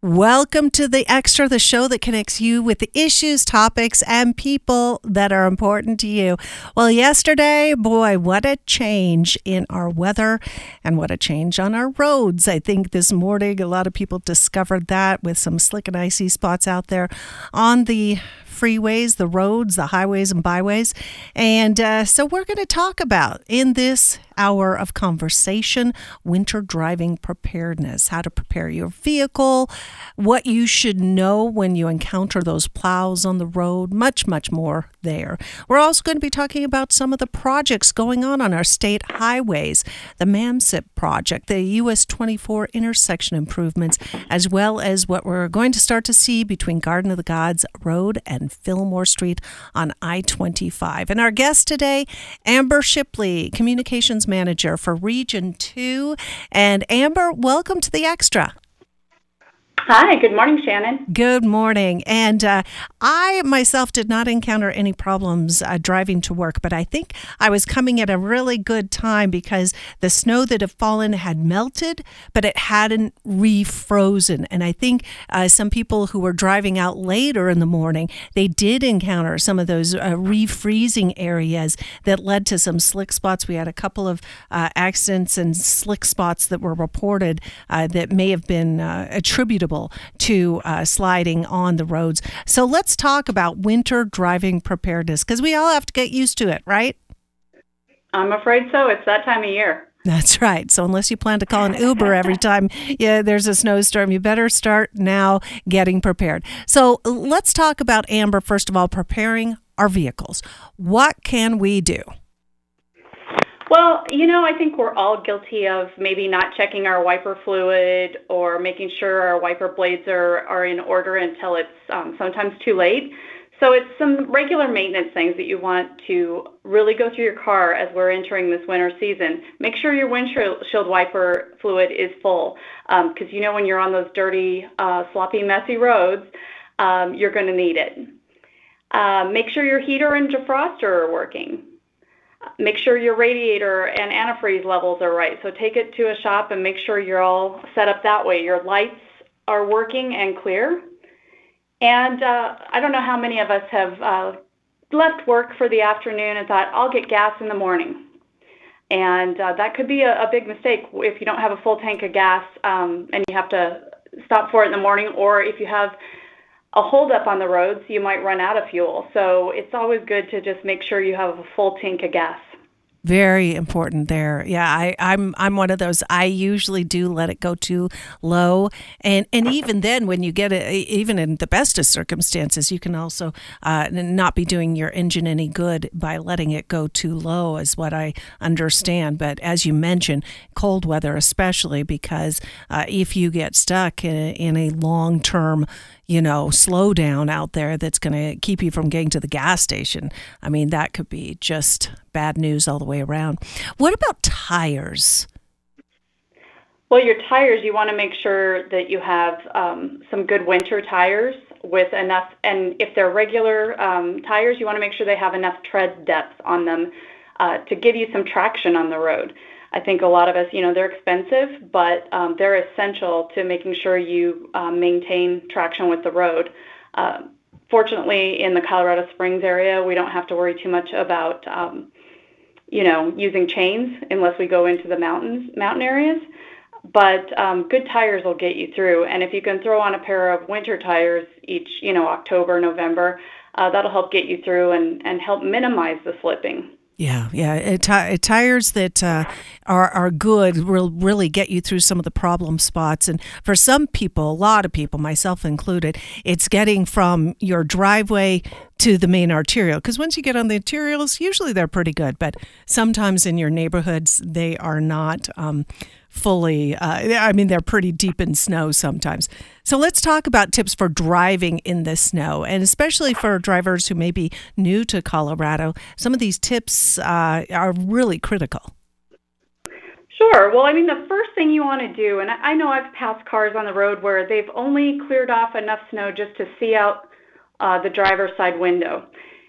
Welcome to the Extra, the show that connects you with the issues, topics, and people that are important to you. Well, yesterday, boy, what a change in our weather and what a change on our roads. I think this morning a lot of people discovered that with some slick and icy spots out there on the freeways, the roads, the highways, and byways. And uh, so we're going to talk about in this hour of conversation winter driving preparedness, how to prepare your vehicle, what you should know when you encounter those plows on the road, much, much more there. We're also going to be talking about some of the projects going on on our state highways, the MAMSIP project, the US 24 intersection improvements, as well as what we're going to start to see between Garden of the Gods Road and Fillmore Street on I 25. And our guest today, Amber Shipley, Communications Manager for Region 2. And Amber, welcome to the Extra. Hi, good morning, Shannon. Good morning. And uh, I myself did not encounter any problems uh, driving to work, but I think I was coming at a really good time because the snow that had fallen had melted, but it hadn't refrozen. And I think uh, some people who were driving out later in the morning, they did encounter some of those uh, refreezing areas that led to some slick spots. We had a couple of uh, accidents and slick spots that were reported uh, that may have been attributable to uh, sliding on the roads. So let's talk about winter driving preparedness because we all have to get used to it, right? I'm afraid so. It's that time of year. That's right. So unless you plan to call an Uber every time yeah, there's a snowstorm, you better start now getting prepared. So let's talk about Amber first of all preparing our vehicles. What can we do? Well, you know, I think we're all guilty of maybe not checking our wiper fluid or making sure our wiper blades are, are in order until it's um, sometimes too late. So it's some regular maintenance things that you want to really go through your car as we're entering this winter season. Make sure your windshield wiper fluid is full because um, you know when you're on those dirty, uh, sloppy, messy roads, um, you're going to need it. Uh, make sure your heater and defroster are working make sure your radiator and antifreeze levels are right. So take it to a shop and make sure you're all set up that way. Your lights are working and clear. And uh, I don't know how many of us have uh, left work for the afternoon and thought, I'll get gas in the morning. And uh, that could be a, a, big mistake if you don't have a full tank of gas um, and you have to stop for it in the morning, or if you have a holdup on the roads, you might run out of fuel. So it's always good to just make sure you have a full tank of gas. Very important there. Yeah, I, I'm I'm one of those. I usually do let it go too low, and and even then, when you get it, even in the best of circumstances, you can also uh, not be doing your engine any good by letting it go too low, is what I understand. But as you mentioned, cold weather especially, because uh, if you get stuck in a, in a long term you know, slowdown out there that's going to keep you from getting to the gas station. I mean, that could be just bad news all the way around. What about tires? Well, your tires, you want to make sure that you have um, some good winter tires with enough, and if they're regular um, tires, you want to make sure they have enough tread depth on them uh, to give you some traction on the road. I think a lot of us, you know, they're expensive, but um, they're essential to making sure you um, maintain traction with the road. Uh, fortunately, in the Colorado Springs area, we don't have to worry too much about, um, you know, using chains unless we go into the mountains, mountain areas. But um, good tires will get you through, and if you can throw on a pair of winter tires each, you know, October, November, uh, that'll help get you through and, and help minimize the slipping. Yeah, yeah. It, it, tires that uh, are are good will really get you through some of the problem spots. And for some people, a lot of people, myself included, it's getting from your driveway to the main arterial. Because once you get on the arterials, usually they're pretty good, but sometimes in your neighborhoods they are not. Um, fully, uh, I mean, they're pretty deep in snow sometimes. So let's talk about tips for driving in the snow, and especially for drivers who may be new to Colorado. Some of these tips uh, are really critical. Sure. Well, I mean, the first thing you want to do, and I know I've passed cars on the road where they've only cleared off enough snow just to see out uh, the driver's side window.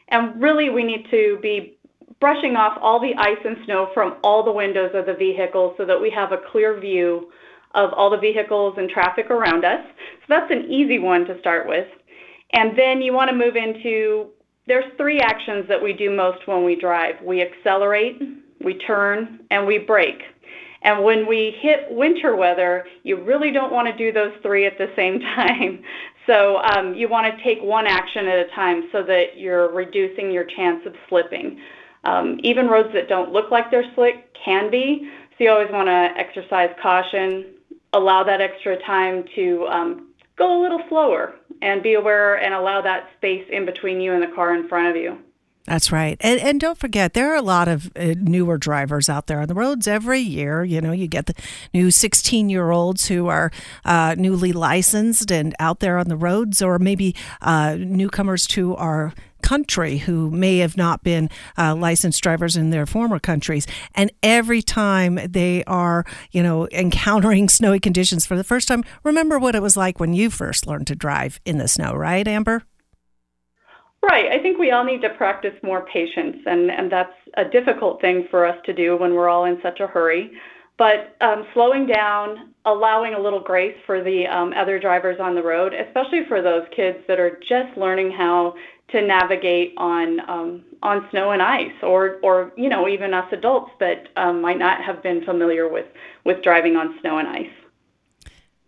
And really, we need to be brushing off all the ice and snow from all the windows of the vehicle so that we have a clear view of all the vehicles and traffic around us, So that's an easy one to start with. And then you want to move into there's three actions that we do most when we drive. We accelerate, we turn, and we brake. And when we hit winter weather, you really don't want to do those three at the same time. So um, you want to take one action at a time so that you're reducing your chance of slipping. Um, even roads that don't look like they're slick can be. So you always want to exercise caution, allow that extra time to um, go a little slower and be aware and allow that space in between you and the car in front of you. That's right. And, and don't forget, there are a lot of uh, newer drivers out there on the roads every year. You know, you get the new 16 year olds who are uh, newly licensed and out there on the roads, or maybe uh, newcomers to our country who may have not been uh, licensed drivers in their former countries. And every time they are, you know, encountering snowy conditions for the first time, remember what it was like when you first learned to drive in the snow, right, Amber? Right. I think we all need to practice more patience, and, and that's a difficult thing for us to do when we're all in such a hurry. But um, slowing down, allowing a little grace for the um, other drivers on the road, especially for those kids that are just learning how to navigate on um, on snow and ice, or or you know even us adults that um, might not have been familiar with with driving on snow and ice.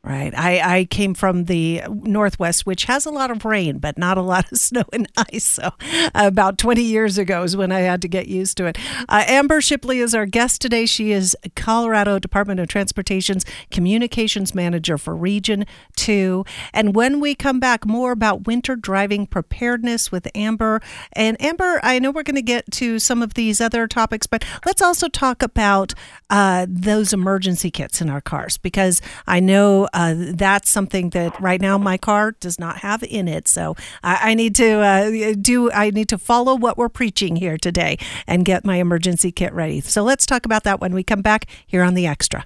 Right. I, I came from the Northwest, which has a lot of rain, but not a lot of snow and ice. So, about 20 years ago is when I had to get used to it. Uh, Amber Shipley is our guest today. She is Colorado Department of Transportation's Communications Manager for Region 2. And when we come back, more about winter driving preparedness with Amber. And Amber, I know we're going to get to some of these other topics, but let's also talk about uh, those emergency kits in our cars because I know uh, that's something that right now my car does not have in it. So I, I need to uh, do. I need to follow what we're preaching here today and get my emergency kit ready. So let's talk about that when we come back here on the extra.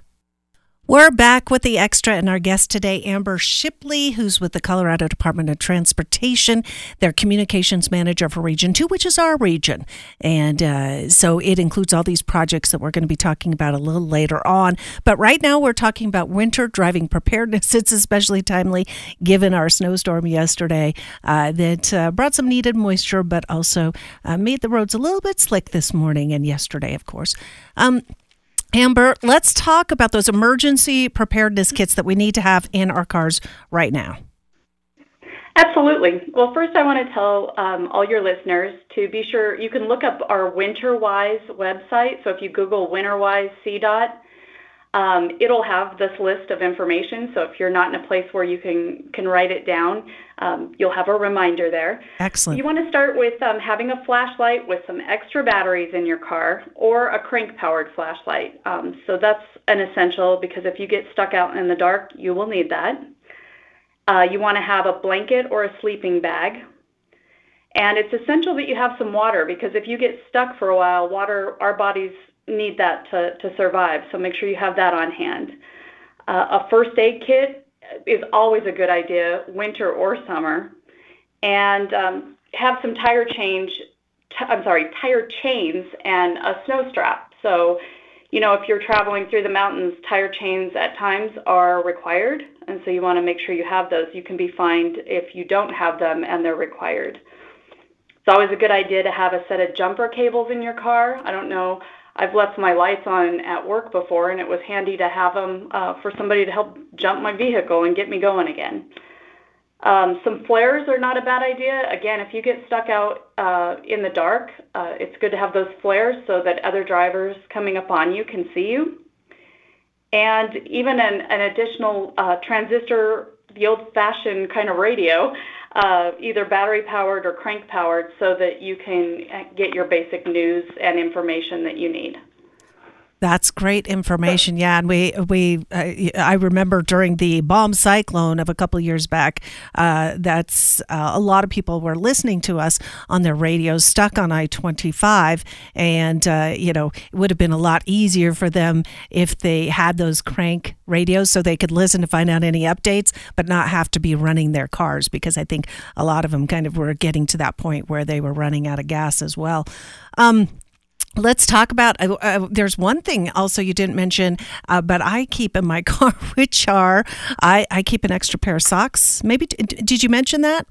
We're back with the extra and our guest today, Amber Shipley, who's with the Colorado Department of Transportation, their communications manager for Region 2, which is our region. And uh, so it includes all these projects that we're going to be talking about a little later on. But right now, we're talking about winter driving preparedness. It's especially timely given our snowstorm yesterday uh, that uh, brought some needed moisture, but also uh, made the roads a little bit slick this morning and yesterday, of course. Um, Amber, let's talk about those emergency preparedness kits that we need to have in our cars right now. Absolutely. Well, first, I want to tell um, all your listeners to be sure you can look up our WinterWise website. So if you Google WinterWise CDOT, um, it'll have this list of information. So if you're not in a place where you can can write it down, um, you'll have a reminder there. Excellent. You want to start with um, having a flashlight with some extra batteries in your car or a crank-powered flashlight. Um, so that's an essential because if you get stuck out in the dark, you will need that. Uh, you want to have a blanket or a sleeping bag. And it's essential that you have some water because if you get stuck for a while, water, our bodies need that to, to survive. So make sure you have that on hand. Uh, a first aid kit is always a good idea, winter or summer. And um, have some tire change, t- I'm sorry, tire chains and a snow strap. So, you know, if you're traveling through the mountains, tire chains at times are required. And so you want to make sure you have those. You can be fined if you don't have them and they're required. It's always a good idea to have a set of jumper cables in your car. I don't know I've left my lights on at work before, and it was handy to have them uh, for somebody to help jump my vehicle and get me going again. Um, some flares are not a bad idea. Again, if you get stuck out uh, in the dark, uh, it's good to have those flares so that other drivers coming up on you can see you. And even an, an additional uh, transistor, the old fashioned kind of radio, uh, either battery powered or crank powered so that you can get your basic news and information that you need. That's great information. Yeah, and we we uh, I remember during the bomb cyclone of a couple of years back, uh, that's uh, a lot of people were listening to us on their radios, stuck on I twenty five, and uh, you know it would have been a lot easier for them if they had those crank radios so they could listen to find out any updates, but not have to be running their cars because I think a lot of them kind of were getting to that point where they were running out of gas as well. Um, Let's talk about. Uh, uh, there's one thing also you didn't mention, uh, but I keep in my car, which are I, I keep an extra pair of socks. Maybe did you mention that?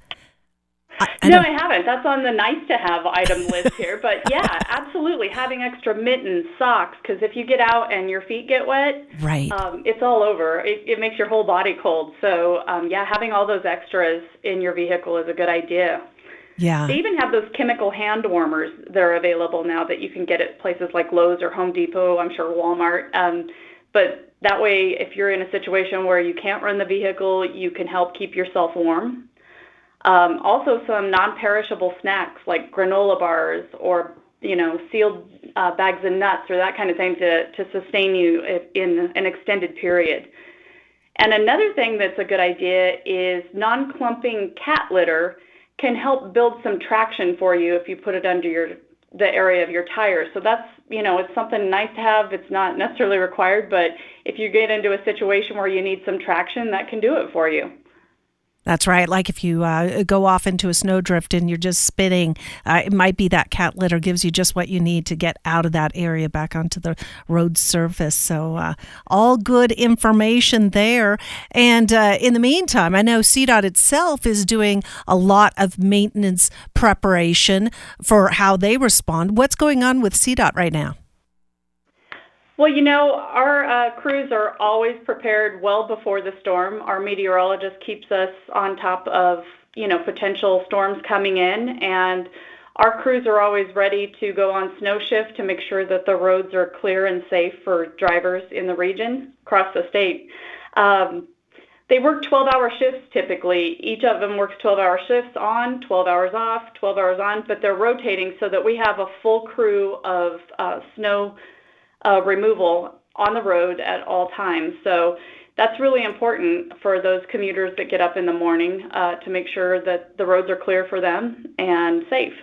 I, I no, I haven't. That's on the nice to have item list here. But yeah, absolutely, having extra mittens, socks, because if you get out and your feet get wet, right, um, it's all over. It, it makes your whole body cold. So um, yeah, having all those extras in your vehicle is a good idea. Yeah. They even have those chemical hand warmers that are available now that you can get at places like Lowe's or Home Depot. I'm sure Walmart. Um, but that way, if you're in a situation where you can't run the vehicle, you can help keep yourself warm. Um, also, some non-perishable snacks like granola bars or you know sealed uh, bags of nuts or that kind of thing to to sustain you in an extended period. And another thing that's a good idea is non-clumping cat litter can help build some traction for you if you put it under your the area of your tires. So that's you know it's something nice to have. It's not necessarily required, but if you get into a situation where you need some traction, that can do it for you. That's right. Like if you uh, go off into a snowdrift and you're just spinning, uh, it might be that cat litter gives you just what you need to get out of that area back onto the road surface. So, uh, all good information there. And uh, in the meantime, I know CDOT itself is doing a lot of maintenance preparation for how they respond. What's going on with CDOT right now? Well, you know, our uh, crews are always prepared well before the storm. Our meteorologist keeps us on top of, you know, potential storms coming in, and our crews are always ready to go on snow shift to make sure that the roads are clear and safe for drivers in the region across the state. Um, they work 12 hour shifts typically. Each of them works 12 hour shifts on, 12 hours off, 12 hours on, but they're rotating so that we have a full crew of uh, snow removal on the road at all times. So that's really important for those commuters that get up in the morning uh, to make sure that the roads are clear for them and safe.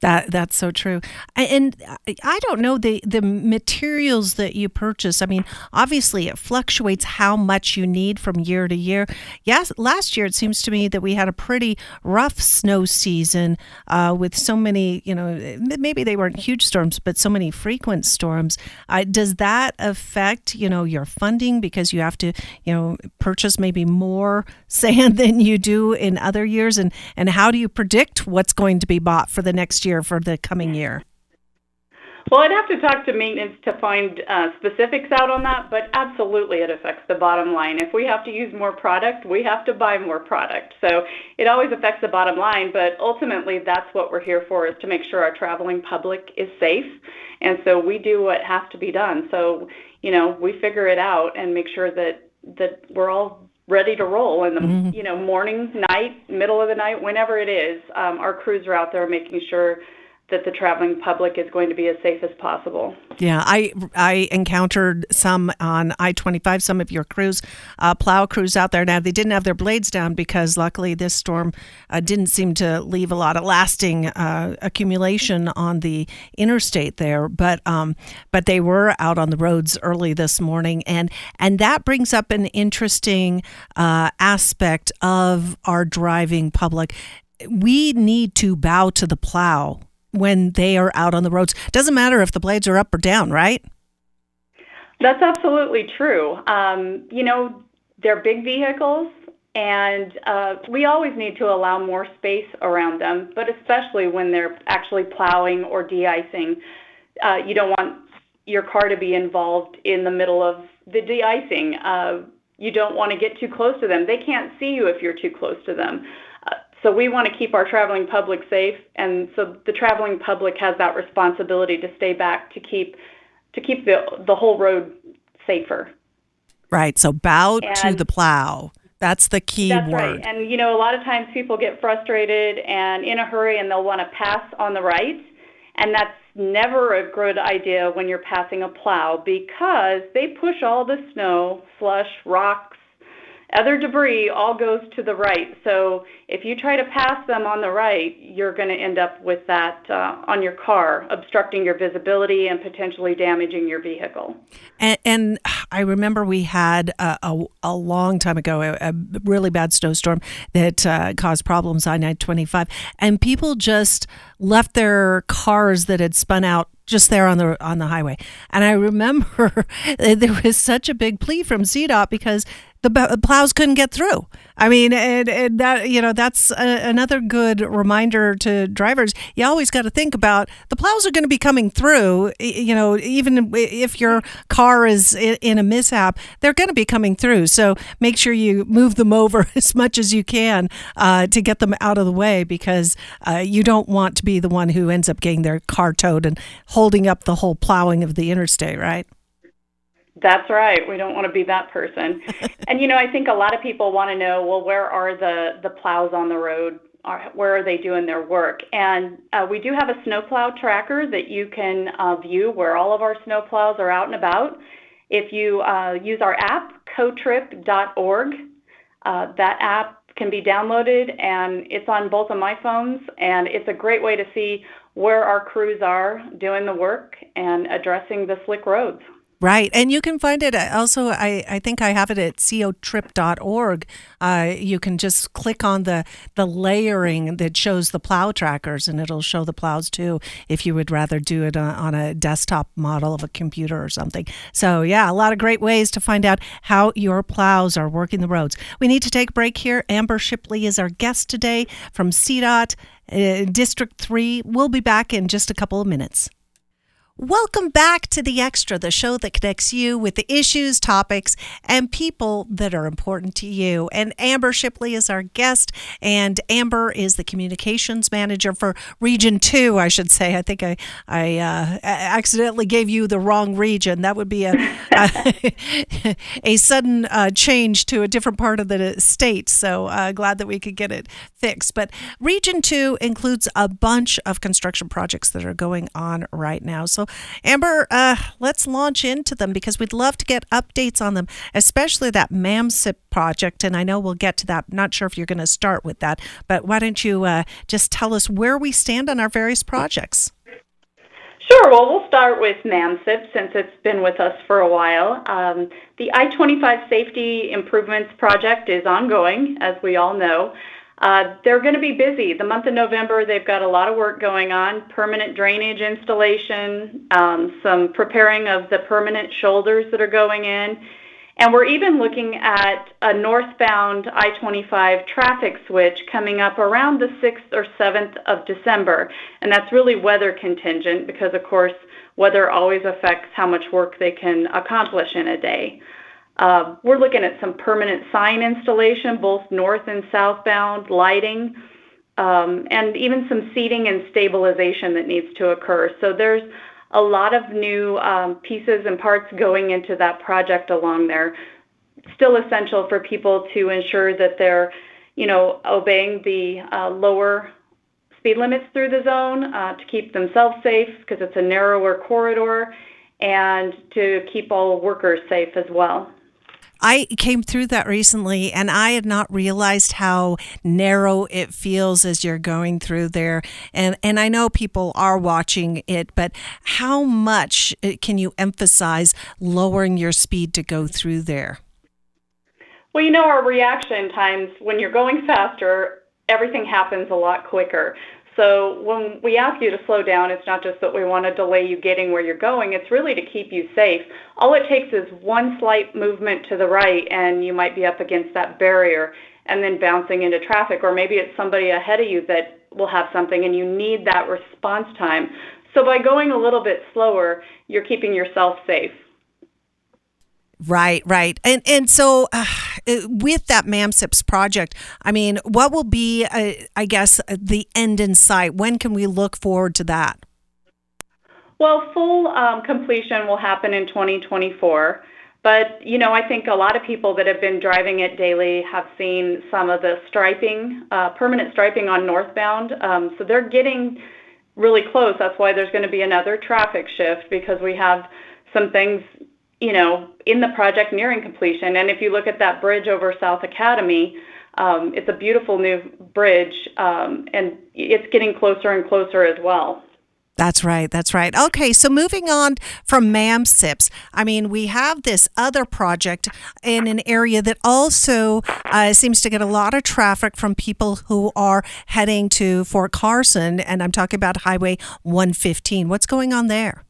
That that's so true, and I don't know the the materials that you purchase. I mean, obviously it fluctuates how much you need from year to year. Yes, last year it seems to me that we had a pretty rough snow season uh, with so many. You know, maybe they weren't huge storms, but so many frequent storms. Uh, does that affect you know your funding because you have to you know purchase maybe more sand than you do in other years, and and how do you predict what's going to be bought for the next year? Year for the coming year? Well, I'd have to talk to maintenance to find uh, specifics out on that, but absolutely it affects the bottom line. If we have to use more product, we have to buy more product. So it always affects the bottom line, but ultimately that's what we're here for is to make sure our traveling public is safe. And so we do what has to be done. So, you know, we figure it out and make sure that that we're all ready to roll in the mm-hmm. you know morning, night, middle of the night, whenever it is. Um, our crews are out there making sure that the traveling public is going to be as safe as possible. Yeah, I I encountered some on I twenty five. Some of your crews, uh, plow crews out there. Now they didn't have their blades down because luckily this storm uh, didn't seem to leave a lot of lasting uh, accumulation on the interstate there. But um, but they were out on the roads early this morning, and and that brings up an interesting uh, aspect of our driving public. We need to bow to the plow when they are out on the roads. Doesn't matter if the blades are up or down, right? That's absolutely true. Um, you know, they're big vehicles, and uh, we always need to allow more space around them, but especially when they're actually plowing or de-icing. Uh, you don't want your car to be involved in the middle of the de-icing. Uh, you don't want to get too close to them. They can't see you if you're too close to them. So we want to keep our traveling public safe, and so the traveling public has that responsibility to stay back to keep to keep the the whole road safer. Right. So bow and to the plow. That's the key that's word. Right. And you know, a lot of times people get frustrated and in a hurry, and they'll want to pass on the right, and that's never a good idea when you're passing a plow because they push all the snow, slush, rocks, other debris all goes to the right. So if you try to pass them on the right, you're going to end up with that uh, on your car, obstructing your visibility and potentially damaging your vehicle. And, and I remember we had a, a, a long time ago a, a, really bad snowstorm that uh, caused problems on I 95, and people just left their cars that had spun out just there on the on the highway. And I remember there was such a big plea from CDOT because the plows couldn't get through. I mean, and, and that you know that's a, another good reminder to drivers. You always got to think about the plows are going to be coming through. You know, even if your car is in a mishap, they're going to be coming through. So make sure you move them over as much as you can uh, to get them out of the way because uh, you don't want to be the one who ends up getting their car towed and holding up the whole plowing of the interstate, right? That's right. We don't want to be that person. and you know, I think a lot of people want to know, well, where are the the plows on the road? Are, where are they doing their work? And uh, we do have a snowplow tracker that you can uh, view where all of our snowplows are out and about. If you uh, use our app, cotrip.org, uh, that app can be downloaded and it's on both of my phones. And it's a great way to see where our crews are doing the work and addressing the slick roads. Right. And you can find it uh, also, I, I think I have it at cotrip.org. Uh, you can just click on the, the layering that shows the plow trackers and it'll show the plows too if you would rather do it on, on a desktop model of a computer or something. So, yeah, a lot of great ways to find out how your plows are working the roads. We need to take a break here. Amber Shipley is our guest today from CDOT uh, District 3. We'll be back in just a couple of minutes. Welcome back to The Extra, the show that connects you with the issues, topics, and people that are important to you. And Amber Shipley is our guest, and Amber is the communications manager for Region 2, I should say. I think I, I uh, accidentally gave you the wrong region. That would be a, a, a sudden uh, change to a different part of the state. So uh, glad that we could get it fixed. But Region 2 includes a bunch of construction projects that are going on right now. So Amber, uh, let's launch into them because we'd love to get updates on them, especially that MAMSIP project. And I know we'll get to that. not sure if you're going to start with that, but why don't you uh, just tell us where we stand on our various projects? Sure. Well, we'll start with MAMSIP since it's been with us for a while. Um, the I 25 Safety Improvements Project is ongoing, as we all know. Uh, they're going to be busy. The month of November, they've got a lot of work going on permanent drainage installation, um, some preparing of the permanent shoulders that are going in. And we're even looking at a northbound I 25 traffic switch coming up around the 6th or 7th of December. And that's really weather contingent because, of course, weather always affects how much work they can accomplish in a day. Uh, we're looking at some permanent sign installation, both north and southbound, lighting, um, and even some seeding and stabilization that needs to occur. So there's a lot of new um, pieces and parts going into that project along there. Still essential for people to ensure that they're, you know, obeying the uh, lower speed limits through the zone uh, to keep themselves safe because it's a narrower corridor and to keep all workers safe as well. I came through that recently and I had not realized how narrow it feels as you're going through there. And and I know people are watching it, but how much uh, can you emphasize lowering your speed to go through there? Well, you know our reaction times when you're going faster, everything happens a lot quicker. So when we ask you to slow down, it's not just that we want to delay you getting where you're going, it's really to keep you safe. All it takes is one slight movement to the right and you might be up against that barrier and then bouncing into traffic or maybe it's somebody ahead of you that will have something and you need that response time. So by going a little bit slower, you're keeping yourself safe. Right, right. And and so uh, with that MAMSIPS project, I mean, what will be, uh, I guess, uh, the end in sight? When can we look forward to that? Well, full um, completion will happen in 2024. But, you know, I think a lot of people that have been driving it daily have seen some of the striping, uh, permanent striping on northbound. Um, so they're getting really close. That's why there's going to be another traffic shift because we have some things you know, in the project nearing completion. And if you look at that bridge over South Academy, um, it's a beautiful new bridge, um, and it's getting closer and closer as well. That's right. That's right. Okay, so moving on from MAMSIPS, I mean, we have this other project in an area that also uh, seems to get a lot of traffic from people who are heading to Fort Carson, and I'm talking about Highway 115. What's going on there?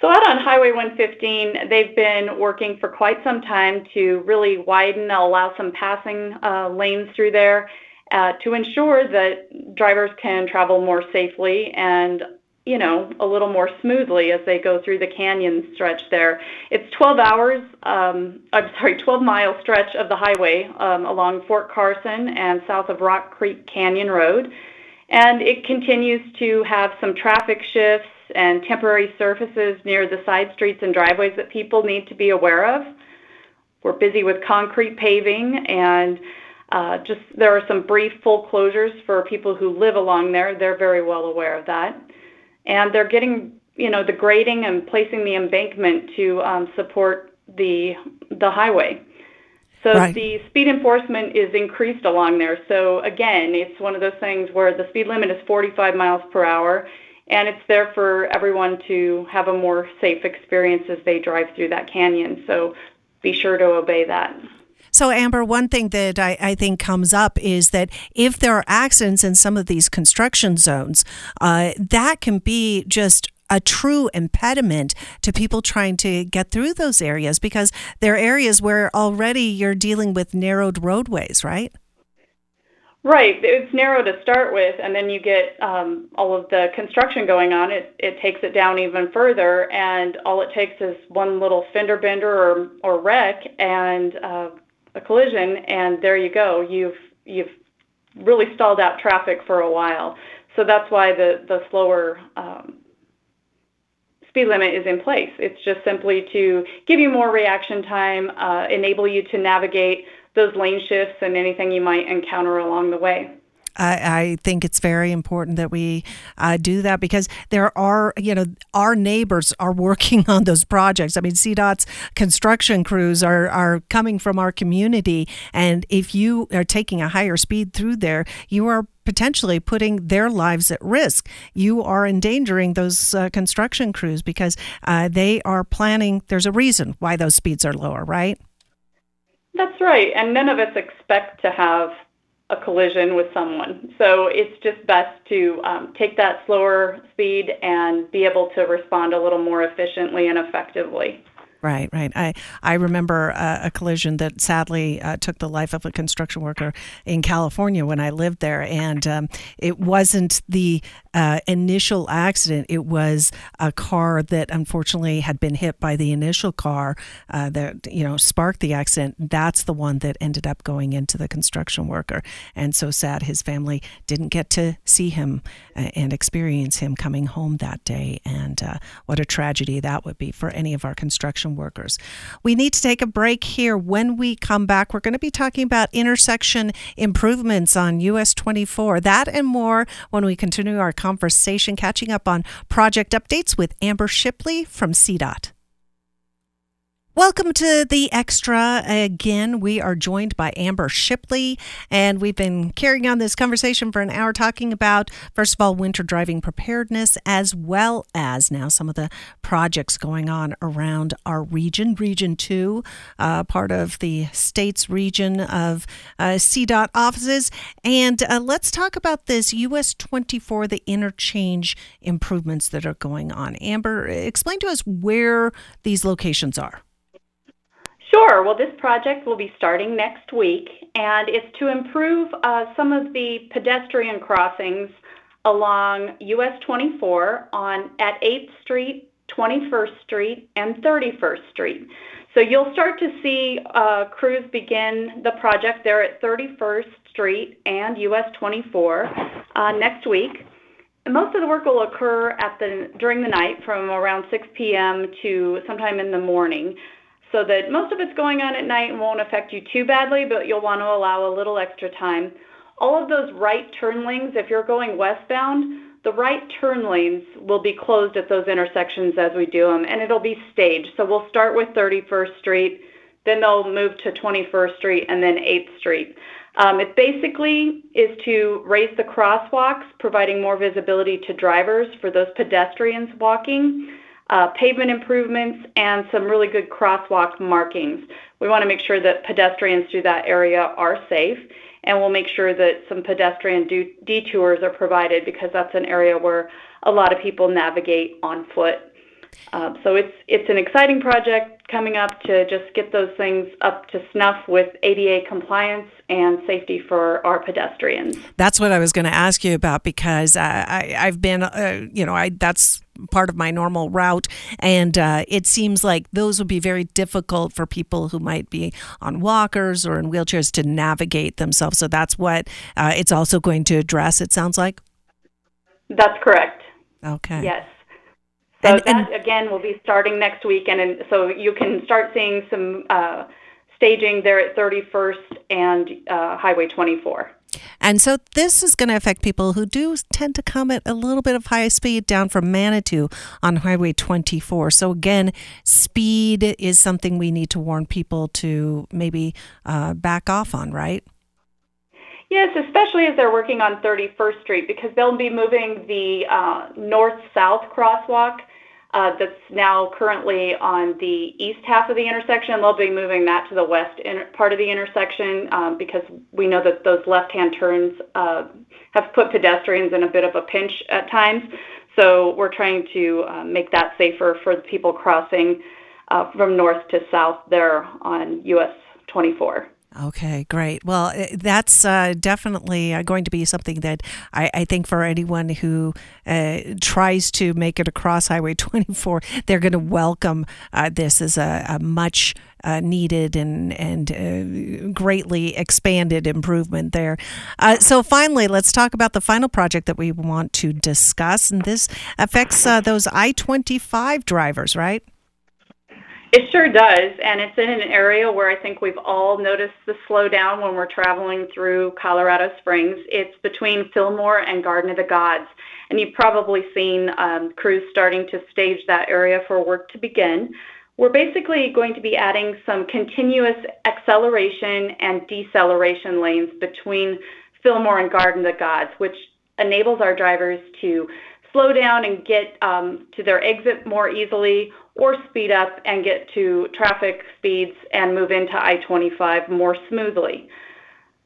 So, out on Highway 115, they've been working for quite some time to really widen, allow some passing uh, lanes through there uh, to ensure that drivers can travel more safely and you know a little more smoothly as they go through the canyon stretch there. It's 12 hours, um, I'm sorry, 12 mile stretch of the highway um, along Fort Carson and south of Rock Creek Canyon Road, and it continues to have some traffic shifts and temporary surfaces near the side streets and driveways that people need to be aware of. We're busy with concrete paving and uh, just there are some brief full closures for people who live along there. They're very well aware of that, and they're getting you know the grading and placing the embankment to um, support the the highway. So right. the speed enforcement is increased along there. So again, it's one of those things where the speed limit is 45 miles per hour, and it's there for everyone to have a more safe experience as they drive through that canyon. So be sure to obey that. So, Amber, one thing that I, I, think comes up is that if there are accidents in some of these construction zones, uh, that can be just a true impediment to people trying to get through those areas because they're areas where already you're dealing with narrowed roadways, right? Right. It's narrow to start with, and then you get um, all of the construction going on. It it takes it down even further, and all it takes is one little fender bender or or wreck, and uh, a collision, and there you go. You've you've really stalled out traffic for a while. So that's why the the slower um, speed limit is in place. It's just simply to give you more reaction time, uh, enable you to navigate those lane shifts and anything you might encounter along the way. I, I think it's very important that we uh, do that because there are, you know, our neighbors are working on those projects. I mean, CDOT's construction crews are, are coming from our community. And if you are taking a higher speed through there, you are potentially putting their lives at risk. You are endangering those uh, construction crews because uh, they are planning, there's a reason why those speeds are lower, right? That's right. And none of us expect to have a collision with someone. So it's just best to um, take that slower speed and be able to respond a little more efficiently and effectively. Right, right. I I remember uh, a collision that sadly uh, took the life of a construction worker in California when I lived there, and um, it wasn't the uh, initial accident. It was a car that unfortunately had been hit by the initial car uh, that you know sparked the accident. That's the one that ended up going into the construction worker, and so sad his family didn't get to see him uh, and experience him coming home that day. And uh, what a tragedy that would be for any of our construction workers. We need to take a break here. When we come back, we're going to be talking about intersection improvements on US 24. That and more when we continue our conversation, catching up on project updates with Amber Shipley from CDOT. Welcome to the Extra. Again, we are joined by Amber Shipley, and we've been carrying on this conversation for an hour talking about, first of all, winter driving preparedness, as well as now some of the projects going on around our region, Region 2, uh, part of the state's region of uh, CDOT offices. And uh, let's talk about this US 24, the interchange improvements that are going on. Amber, explain to us where these locations are. Sure. Well, this project will be starting next week, and it's to improve uh, some of the pedestrian crossings along US 24 on at 8th Street, 21st Street, and 31st Street. So you'll start to see uh, crews begin the project there at 31st Street and US 24 uh, next week. most of the work will occur at the during the night from around 6 p.m. to sometime in the morning so that most of it's going on at night and won't affect you too badly, but you'll want to allow a little extra time. All of those right turn lanes, if you're going westbound, the right turn lanes will be closed at those intersections as we do them, and it'll be staged. So we'll start with 31st Street, Then they'll move to 21st Street and then 8th Street. Um, it basically is to raise the crosswalks, providing more visibility to drivers for those pedestrians walking, uh, pavement improvements, and some really good crosswalk markings. We want to make sure that pedestrians through that area are safe, and we'll make sure that some pedestrian detours are provided because that's an area where a lot of people navigate on foot. Um, so it's it's an exciting project coming up to just get those things up to snuff with ADA compliance and safety for our pedestrians. That's what I was going to ask you about because I, I have been uh, you know I that's part of my normal route and uh, it seems like those would be very difficult for people who might be on walkers or in wheelchairs to navigate themselves. So that's what uh, it's also going to address. It sounds like. That's correct. Okay. Yes. So and, that and, again will be starting next week, and, and so you can start seeing some uh, staging there at 31st and uh, Highway 24. And so this is going to affect people who do tend to come at a little bit of high speed down from Manitou on Highway 24. So again, speed is something we need to warn people to maybe uh, back off on, right? Yes, especially as they're working on 31st Street because they'll be moving the uh, north-south crosswalk that's now currently on the east half of the intersection. They'll be moving that to the west part of the intersection um, because we know that those left-hand turns uh, have put pedestrians in a bit of a pinch at times. So we're trying to uh, make that safer for the people crossing uh, from north to south there on US 24. Okay, great. Well, eh, that's uh, definitely uh, going to be something that I, I think for anyone who uh, tries to make it across Highway 24, they're going to welcome uh, this as a, a much uh, needed and and uh, greatly expanded improvement there. so finally, let's talk about the final project that we want to discuss, and this affects those I-25 drivers, right? It sure does, and it's in an area where I think we've all noticed the slowdown when we're traveling through Colorado Springs. It's between Fillmore and Garden of the Gods, and you've probably seen um, crews starting to stage that area for work to begin. We're basically going to be adding some continuous acceleration and deceleration lanes between Fillmore and Garden of the Gods, which enables our drivers to slow down and get um, to their exit more easily or speed up and get to traffic speeds and move into I-25 more smoothly.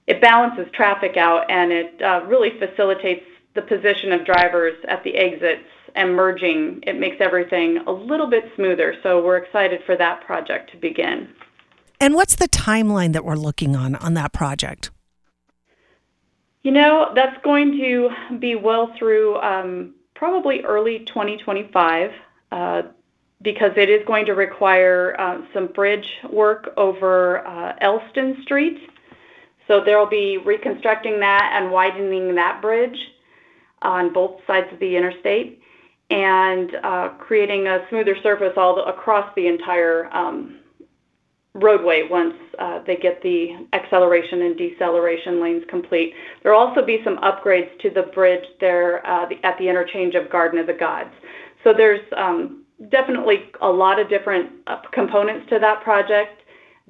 It balances traffic out and it uh, really facilitates the position of drivers at the exits and merging. It makes everything a little bit smoother. So we're excited for that project to begin. And what's the timeline that we're looking on on that project? You know, that's going to be well through um, probably early 2025 uh, because it is going to require uh, some bridge work over uh, Ellston Street. So they'll be reconstructing that and widening that bridge on both sides of the interstate and creating a smoother surface all the, across the entire um, roadway once uh, they get the acceleration and deceleration lanes complete. There will also be some upgrades to the bridge there uh, at the interchange of Garden of the Gods. So there's um, definitely a lot of different uh, components to that project,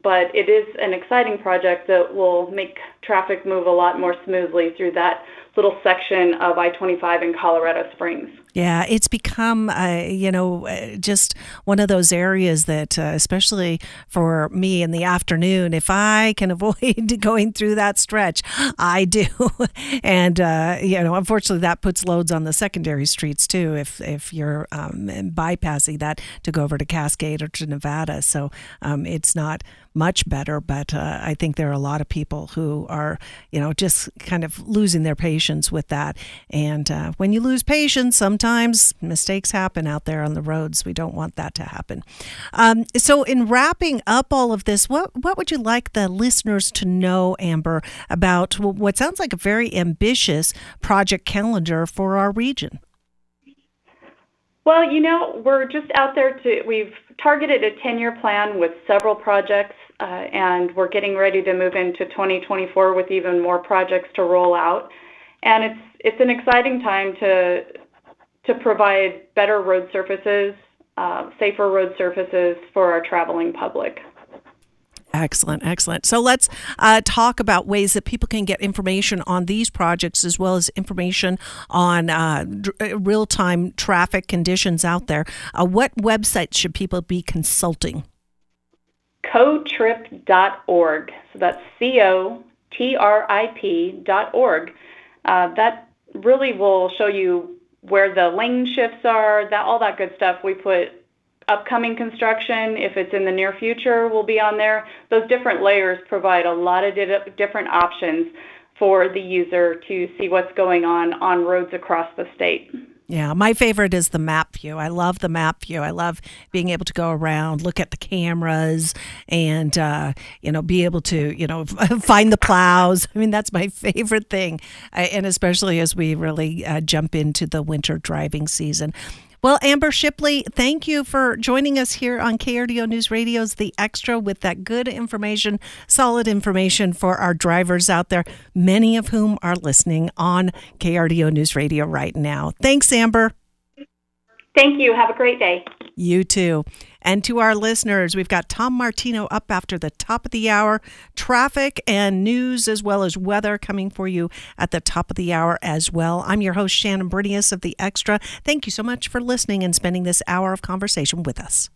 but it is an exciting project that will make traffic move a lot more smoothly through that little section of I-25 in Colorado Springs. Yeah, it's become, uh, you know, uh, just one of those areas that, uh, especially for me in the afternoon, if I can avoid going through that stretch, I do. and, uh, you know, unfortunately, that puts loads on the secondary streets too, if, if you're um, bypassing that to go over to Cascade or to Nevada. So um, it's not much better, but uh, I think there are a lot of people who are, you know, just kind of losing their patience with that. And uh, when you lose patience, sometimes mistakes happen out there on the roads. We don't want that to happen. Um, so, in wrapping up all of this, what what would you like the listeners to know, Amber, about what sounds like a very ambitious project calendar for our region? Well, you know, we're just out there to, we've targeted a 10 year plan with several projects, and we're getting ready to move into 2024 with even more projects to roll out. And it's, an exciting time to provide better road surfaces, uh, safer road surfaces for our traveling public. Excellent, excellent. So let's uh, talk about ways that people can get information on these projects as well as information on uh, uh real time traffic conditions out there. Uh, what websites should people be consulting? cotrip.org. So that's C O T R I P.org. Uh, that really will show you where the lane shifts are, that all that good stuff. We put upcoming construction, if it's in the near future, will be on there. Those different layers provide a lot of different options for the user to see what's going on on roads across the state. Yeah, my favorite is the map view. I love the map view. I love being able to go around, look at the cameras, and uh, you know, be able to you know find the plows. I mean, that's my favorite thing, and especially as we really uh, jump into the winter driving season. Well, Amber Shipley, thank you for joining us here on KRDO News Radio's The Extra with that good information, solid information for our drivers out there, many of whom are listening on KRDO News Radio right now. Thanks, Amber. Thank you. Have a great day. You too. And to our listeners, we've got Tom Martino up after the top of the hour. Traffic and news, as well as weather, coming for you at the top of the hour as well. I'm your host, Shannon Brinias of The Extra. Thank you so much for listening and spending this hour of conversation with us.